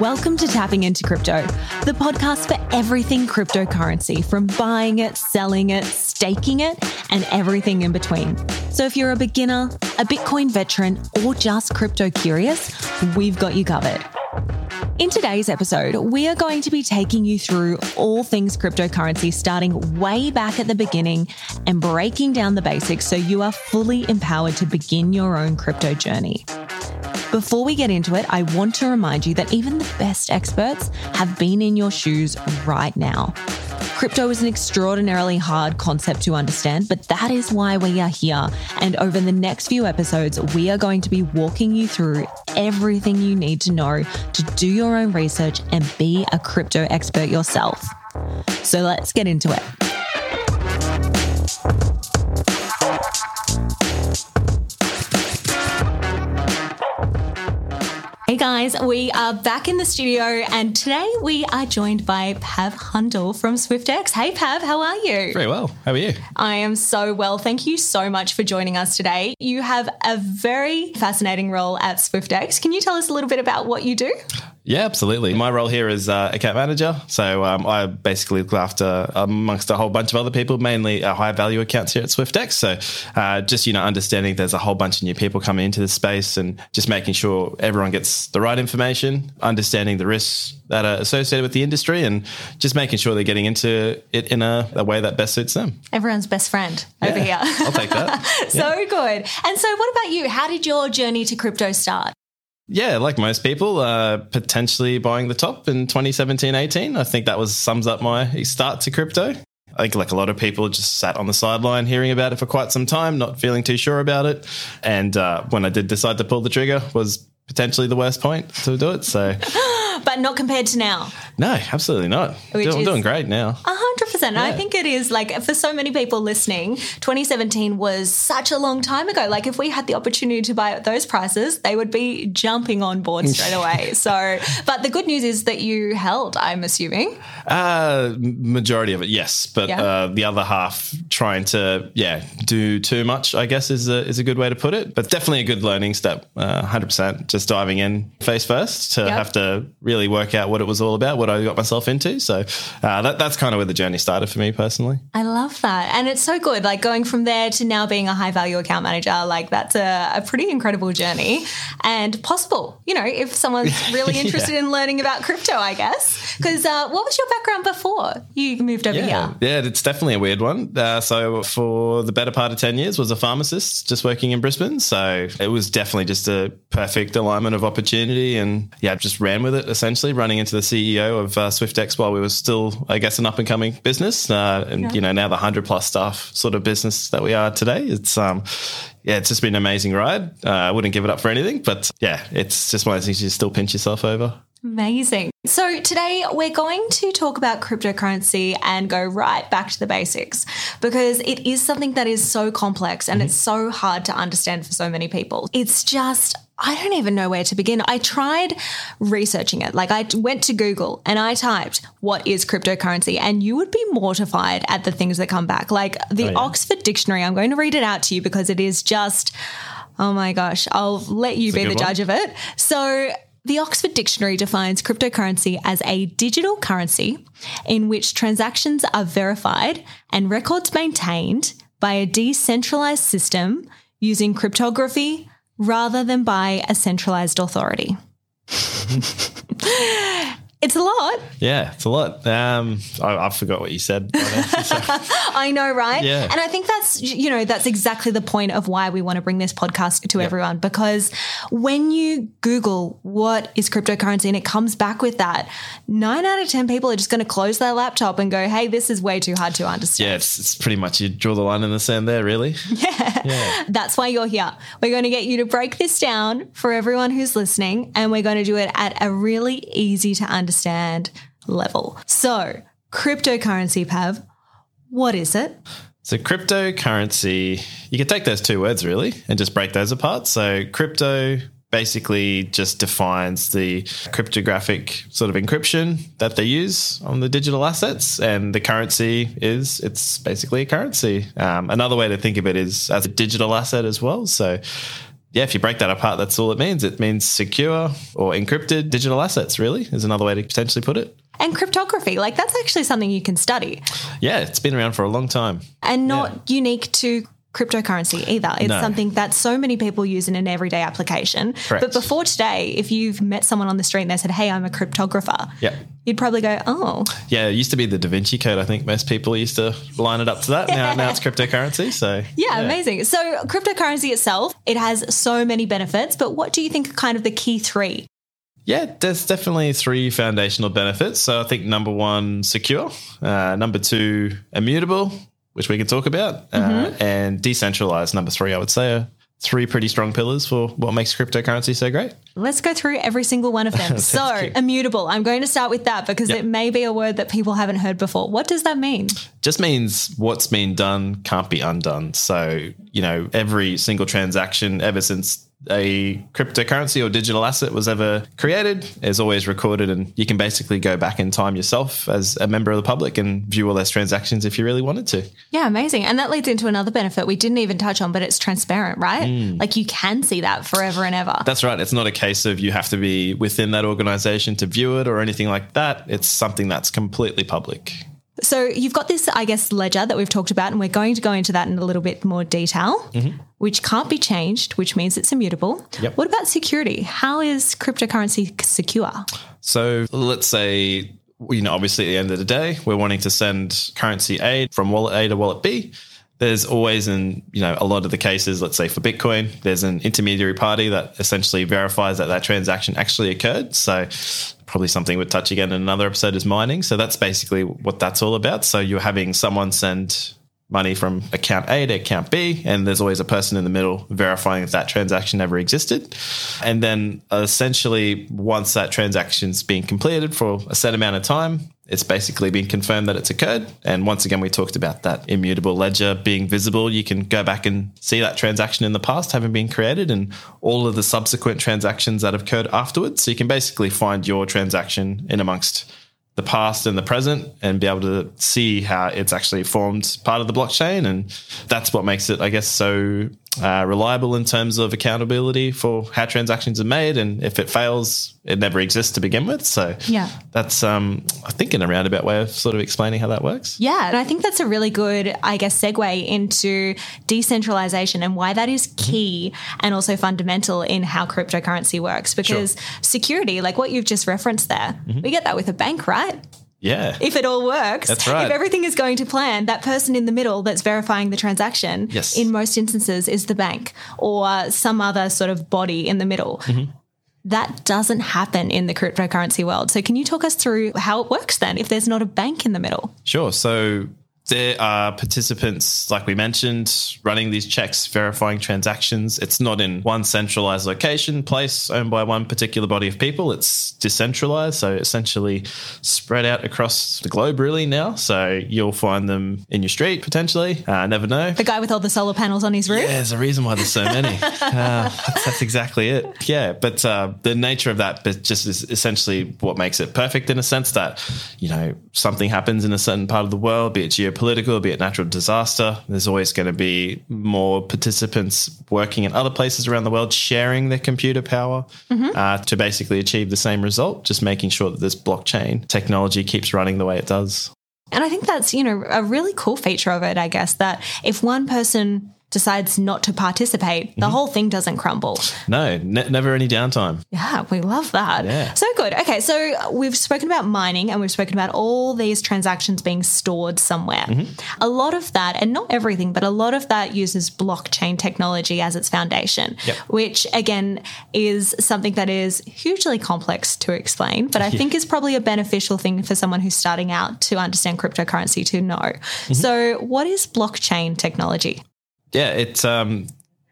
Welcome to Tapping Into Crypto, the podcast for everything cryptocurrency, from buying it, selling it, staking it, and everything in between. So if you're a beginner, a Bitcoin veteran, or just crypto curious, we've got you covered. In today's episode, we are going to be taking you through all things cryptocurrency, starting way back at the beginning and breaking down the basics so you are fully empowered to begin your own crypto journey. Before we get into it, I want to remind you that even the best experts have been in your shoes right now. Crypto is an extraordinarily hard concept to understand, but that is why we are here. And over the next few episodes, we are going to be walking you through everything you need to know to do your own research and be a crypto expert yourself. So let's get into it. Hey guys, we are back in the studio and today we are joined by Pav Hundal from Swyftx. Hey Pav, how are you? Very well. How are you? I am so well. Thank you so much for joining us today. You have a very fascinating role at Swyftx. Can you tell us a little bit about what you do? Yeah, absolutely. My role here is uh, account manager. So um, I basically look after amongst a whole bunch of other people, mainly uh, high value accounts here at Swyftx. So uh, just, you know, understanding there's a whole bunch of new people coming into the space and just making sure everyone gets the right information, understanding the risks that are associated with the industry and just making sure they're getting into it in a, a way that best suits them. Everyone's best friend yeah, over here. I'll take that. so yeah. good. And so what about you? How did your journey to crypto start? Yeah, like most people, uh, potentially buying the top in 2017, 18. I think that was sums up my start to crypto. I think, like a lot of people, just sat on the sideline hearing about it for quite some time, not feeling too sure about it. And uh, when I did decide to pull the trigger, was potentially the worst point to do it. So, but not compared to now. No, absolutely not. Which I'm doing great now. hundred percent. I think it is like for so many people listening, 2017 was such a long time ago. Like if we had the opportunity to buy at those prices, they would be jumping on board straight away. so, but the good news is that you held. I'm assuming. Uh, majority of it, yes, but yeah. uh, the other half trying to yeah do too much. I guess is a is a good way to put it. But definitely a good learning step. Uh, hundred percent. Just diving in face first to yep. have to really work out what it was all about, what I got myself into. So uh, that, that's kind of where the journey started for me personally. I love that. And it's so good. Like going from there to now being a high value account manager, like that's a, a pretty incredible journey and possible, you know, if someone's really interested yeah. in learning about crypto, I guess. Because uh, what was your background before you moved over yeah. here? Yeah, it's definitely a weird one. Uh, so for the better part of 10 years was a pharmacist just working in Brisbane. So it was definitely just a perfect alignment of opportunity and yeah, just ran with it essentially running into the CEO of uh, Swyftx while we were still, I guess, an up and coming business. Uh, and, yeah. you know, now the 100 plus staff sort of business that we are today. It's, um, yeah, it's just been an amazing ride. Uh, I wouldn't give it up for anything, but yeah, it's just one of those things you still pinch yourself over. Amazing. So, today we're going to talk about cryptocurrency and go right back to the basics because it is something that is so complex and mm-hmm. it's so hard to understand for so many people. It's just, I don't even know where to begin. I tried researching it. Like, I went to Google and I typed, What is cryptocurrency? And you would be mortified at the things that come back. Like, the oh, yeah. Oxford Dictionary, I'm going to read it out to you because it is just, oh my gosh, I'll let you it's be the one. judge of it. So, the Oxford Dictionary defines cryptocurrency as a digital currency in which transactions are verified and records maintained by a decentralized system using cryptography rather than by a centralized authority. It's a lot. Yeah, it's a lot. Um, I, I forgot what you said. I know, right? Yeah. And I think that's you know that's exactly the point of why we want to bring this podcast to yep. everyone because when you Google what is cryptocurrency and it comes back with that, nine out of ten people are just going to close their laptop and go, "Hey, this is way too hard to understand." Yeah, it's, it's pretty much you draw the line in the sand there, really. Yeah. yeah. That's why you're here. We're going to get you to break this down for everyone who's listening, and we're going to do it at a really easy to understand understand level. So, cryptocurrency, Pav, what is it? So, cryptocurrency, you can take those two words really and just break those apart. So, crypto basically just defines the cryptographic sort of encryption that they use on the digital assets and the currency is it's basically a currency um, another way to think of it is as a digital asset as well so yeah, if you break that apart, that's all it means. It means secure or encrypted digital assets, really, is another way to potentially put it. And cryptography, like that's actually something you can study Yeah, it's been around for a long time. and not unique to cryptocurrency either. It's No. something that so many people use in an everyday application. Correct. But before today, if you've met someone on the street and they said, Hey, I'm a cryptographer, Yeah. you'd probably go, Oh, Yeah, it used to be the Da Vinci Code. I think most people used to line it up to that. Now, now it's cryptocurrency. So yeah, amazing. So cryptocurrency itself, it has so many benefits, but what do you think are kind of the key three? Yeah, there's definitely three foundational benefits. So I think number one, secure. Uh, number two, immutable, which we can talk about, uh, and decentralized. Number three, I would say, are three pretty strong pillars for what makes cryptocurrency so great. Let's go through every single one of them. so, you. immutable. I'm going to start with that because Yep. it may be a word that people haven't heard before. What does that mean? just means what's been done can't be undone. So, you know, every single transaction ever since a cryptocurrency or digital asset was ever created is always recorded and you can basically go back in time yourself as a member of the public and view all those transactions if you really wanted to. Yeah, amazing. And that leads into another benefit we didn't even touch on, but it's transparent, right? Hmm. Like you can see that forever and ever. That's right. It's not a case of you have to be within that organization to view it or anything like that. It's something that's completely public. So you've got this, I guess, ledger that we've talked about, and we're going to go into that in a little bit more detail, mm-hmm. which can't be changed, which means it's immutable. Yep. What about security? How is cryptocurrency secure? So let's say, you know, obviously at the end of the day, we're wanting to send currency A from wallet A to wallet B. There's always, in you know, a lot of the cases, let's say for Bitcoin, there's an intermediary party that essentially verifies that that transaction actually occurred. So probably something we'd touch again in another episode is mining. So that's basically what that's all about. So you're having someone send money from account A to account B, and there's always a person in the middle verifying if that transaction ever existed. And then essentially, once that transaction's been completed for a set amount of time, it's basically been confirmed that it's occurred. And once again, we talked about that immutable ledger being visible. You can go back and see that transaction in the past having been created and all of the subsequent transactions that have occurred afterwards. So you can basically find your transaction in amongst the past and the present and be able to see how it's actually formed part of the blockchain. And that's what makes it, I guess, so uh, reliable in terms of accountability for how transactions are made. And if it fails, it never exists to begin with. So Yeah. that's, um, I think, in a roundabout way of sort of explaining how that works. Yeah, and I think that's a really good, I guess, segue into decentralization and why that is key and also fundamental in how cryptocurrency works. Because security, like what you've just referenced there, we get that with a bank, right? Yeah. If it all works, That's right. if everything is going to plan, that person in the middle that's verifying the transaction, Yes. in most instances, is the bank or some other sort of body in the middle. Mm-hmm. That doesn't happen in the cryptocurrency world. So, can you talk us through how it works then if there's not a bank in the middle? Sure. So there are participants, like we mentioned, running these checks, verifying transactions. It's not in one centralized location, place owned by one particular body of people. It's decentralized. So essentially spread out across the globe, really, now. So you'll find them in your street potentially. Uh, never know. The guy with all the solar panels on his roof? Yeah, there's a reason why there's so many. uh, that's, that's exactly it. Yeah, but uh, the nature of that bit just is essentially what makes it perfect in a sense that, you know, something happens in a certain part of the world, be it geopolitical, be it natural disaster. There's always going to be more participants working in other places around the world sharing their computer power uh, to basically achieve the same result, just making sure that this blockchain technology keeps running the way it does. And I think that's, you know, a really cool feature of it, I guess, that if one person decides not to participate, the mm-hmm. whole thing doesn't crumble. No, ne- never any downtime. Yeah, we love that. Yeah. So good. Okay, so we've spoken about mining and we've spoken about all these transactions being stored somewhere. Mm-hmm. A lot of that, and not everything, but a lot of that uses blockchain technology as its foundation, Yep. which again is something that is hugely complex to explain, but I think is probably a beneficial thing for someone who's starting out to understand cryptocurrency to know. Mm-hmm. So, what is blockchain technology? Yeah, it um,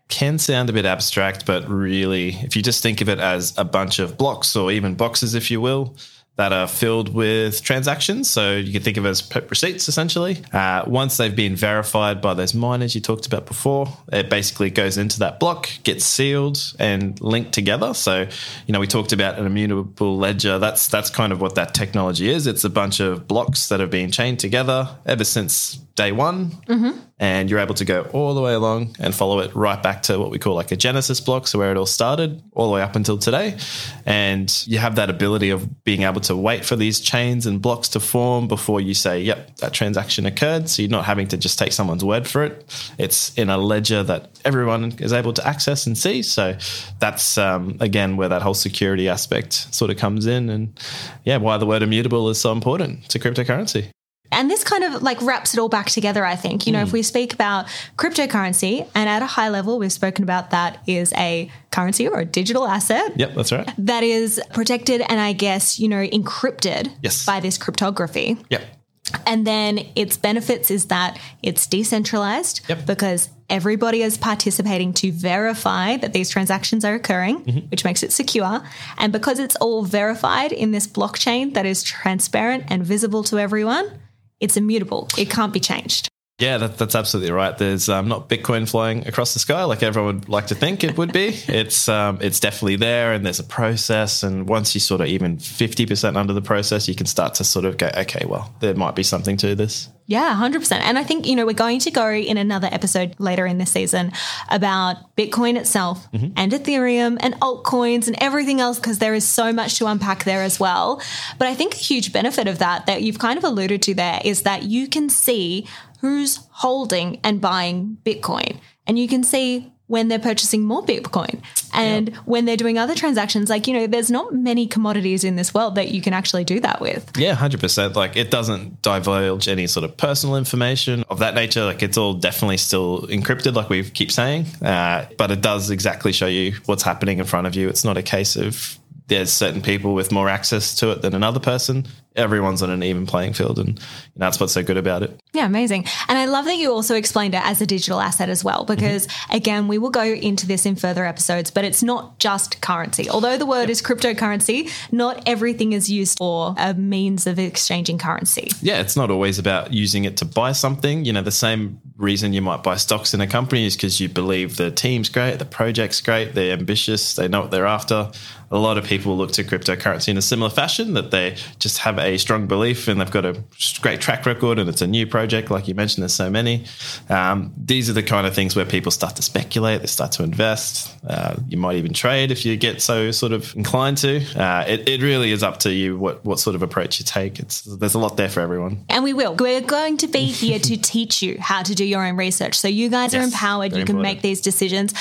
can sound a bit abstract, but really, if you just think of it as a bunch of blocks or even boxes, if you will, that are filled with transactions. So you can think of it as receipts essentially. Uh, once they've been verified by those miners you talked about before, it basically goes into that block, gets sealed and linked together. So, you know, we talked about an immutable ledger. That's that's kind of what that technology is. It's a bunch of blocks that have been chained together ever since day one. Mm-hmm. And you're able to go all the way along and follow it right back to what we call like a Genesis block. So where it all started, all the way up until today. And you have that ability of being able to wait for these chains and blocks to form before you say, yep, that transaction occurred. So you're not having to just take someone's word for it. It's in a ledger that everyone is able to access and see. So that's, um, again, where that whole security aspect sort of comes in. And yeah, why the word immutable is so important to cryptocurrency. And this kind of like wraps it all back together, I think. You know, mm. if we speak about cryptocurrency, and at a high level, we've spoken about that is a currency or a digital asset. Yep, that's right. That is protected and I guess, you know, encrypted yes. by this cryptography. Yep. And then its benefits is that it's decentralized yep. because everybody is participating to verify that these transactions are occurring, mm-hmm. which makes it secure. And because it's all verified in this blockchain that is transparent and visible to everyone, it's immutable. It can't be changed. Yeah, that, that's absolutely right. There's um, not Bitcoin flying across the sky like everyone would like to think it would be. it's um, it's definitely there, and there's a process. And once you sort of even fifty percent under the process, you can start to sort of go, okay, well, there might be something to this. Yeah, 100%. And I think, you know, we're going to go in another episode later in this season about Bitcoin itself mm-hmm. and Ethereum and altcoins and everything else because there is so much to unpack there as well. But I think a huge benefit of that, that you've kind of alluded to there, is that you can see who's holding and buying Bitcoin. And you can see when they're purchasing more Bitcoin and when they're doing other transactions. Like, you know, there's not many commodities in this world that you can actually do that with. Yeah, 100%. Like, it doesn't divulge any sort of personal information of that nature. Like, it's all definitely still encrypted, like we keep saying, uh, but it does exactly show you what's happening in front of you. It's not a case of there's certain people with more access to it than another person everyone's on an even playing field and that's what's so good about it yeah amazing and i love that you also explained it as a digital asset as well because mm-hmm. again we will go into this in further episodes but it's not just currency although the word yep. is cryptocurrency not everything is used for a means of exchanging currency yeah it's not always about using it to buy something you know the same reason you might buy stocks in a company is because you believe the team's great the project's great they're ambitious they know what they're after a lot of people look to cryptocurrency in a similar fashion that they just have a strong belief and they've got a great track record and it's a new project, like you mentioned, there's so many. Um, these are the kind of things where people start to speculate, they start to invest. Uh, you might even trade if you get so sort of inclined to. Uh, it, it, really is up to you what, what sort of approach you take. It's, there's a lot there for everyone. And we will. We're going to be here to teach you how to do your own research. So you guys yes, are empowered. You can important. make these decisions.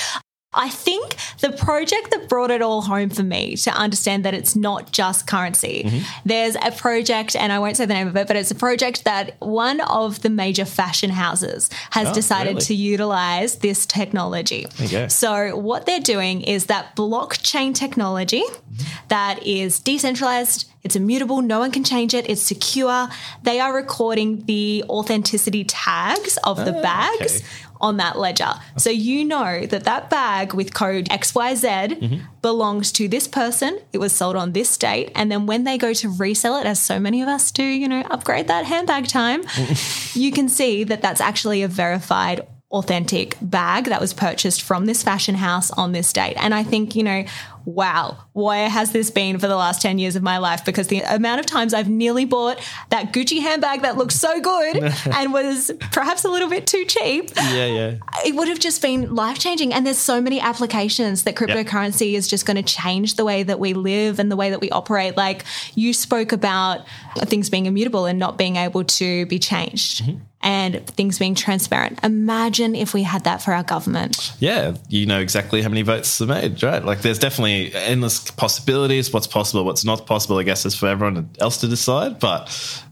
I think the project that brought it all home for me to understand that it's not just currency. Mm-hmm. There's a project, and I won't say the name of it, but it's a project that one of the major fashion houses has oh, decided really? to utilize this technology. So, what they're doing is that blockchain technology mm-hmm. that is decentralized. It's immutable. No one can change it. It's secure. They are recording the authenticity tags of the oh, bags. Okay on that ledger. So you know that that bag with code XYZ mm-hmm. belongs to this person. It was sold on this date. And then when they go to resell it, as so many of us do, you know, upgrade that handbag time, you can see that that's actually a verified authentic bag that was purchased from this fashion house on this date. And I think, you know, wow, where has this been for the last 10 years of my life? Because the amount of times I've nearly bought that Gucci handbag that looked so good and was perhaps a little bit too cheap. Yeah, yeah. It would have just been life changing. And there's so many applications that cryptocurrency yep. is just going to change the way that we live and the way that we operate. Like you spoke about things being immutable and not being able to be changed. Mm-hmm and things being transparent. Imagine if we had that for our government. Yeah, you know exactly how many votes are made, right? Like there's definitely endless possibilities. What's possible, what's not possible, I guess, is for everyone else to decide. But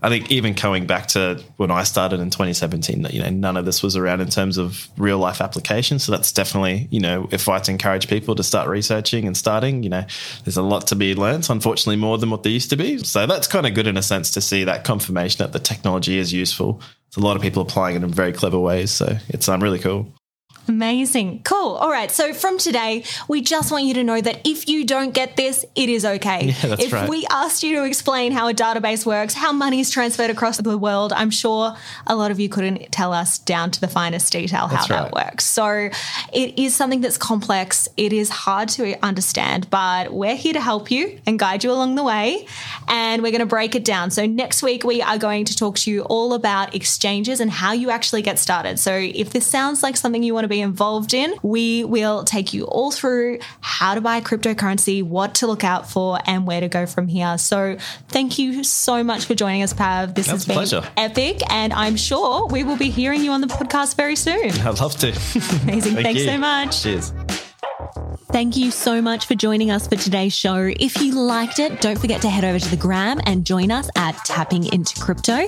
I think even going back to when I started in 2017, you know, none of this was around in terms of real life application. So that's definitely, you know, if I to encourage people to start researching and starting, you know, there's a lot to be learned, unfortunately, more than what there used to be. So that's kind of good in a sense to see that confirmation that the technology is useful a lot of people applying it in very clever ways. So it's um, really cool. Amazing. Cool. All right. So from today, we just want you to know that if you don't get this, it is okay. Yeah, that's if right. we asked you to explain how a database works, how money is transferred across the world, I'm sure a lot of you couldn't tell us down to the finest detail how That's that right. works. So it is something that's complex. It is hard to understand, but we're here to help you and guide you along the way. And we're going to break it down. So next week, we are going to talk to you all about exchanges and how you actually get started. So if this sounds like something you want to be involved in, we will take you all through how to buy cryptocurrency, what to look out for, and where to go from here. So thank you so much for joining us, Pav. This That's has been pleasure. epic, and I'm sure we will be hearing you on the podcast very soon. I'd love to. Amazing. Thank Thanks you. so much. Cheers. Thank you so much for joining us for today's show. If you liked it, don't forget to head over to the gram and join us at Tapping Into Crypto.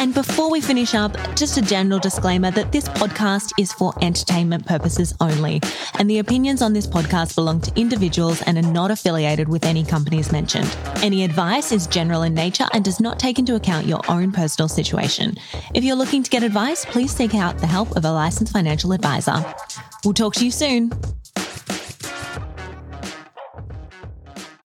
And before we finish up, just a general disclaimer that this podcast is for entertainment purposes only. And the opinions on this podcast belong to individuals and are not affiliated with any companies mentioned. Any advice is general in nature and does not take into account your own personal situation. If you're looking to get advice, please seek out the help of a licensed financial advisor. We'll talk to you soon.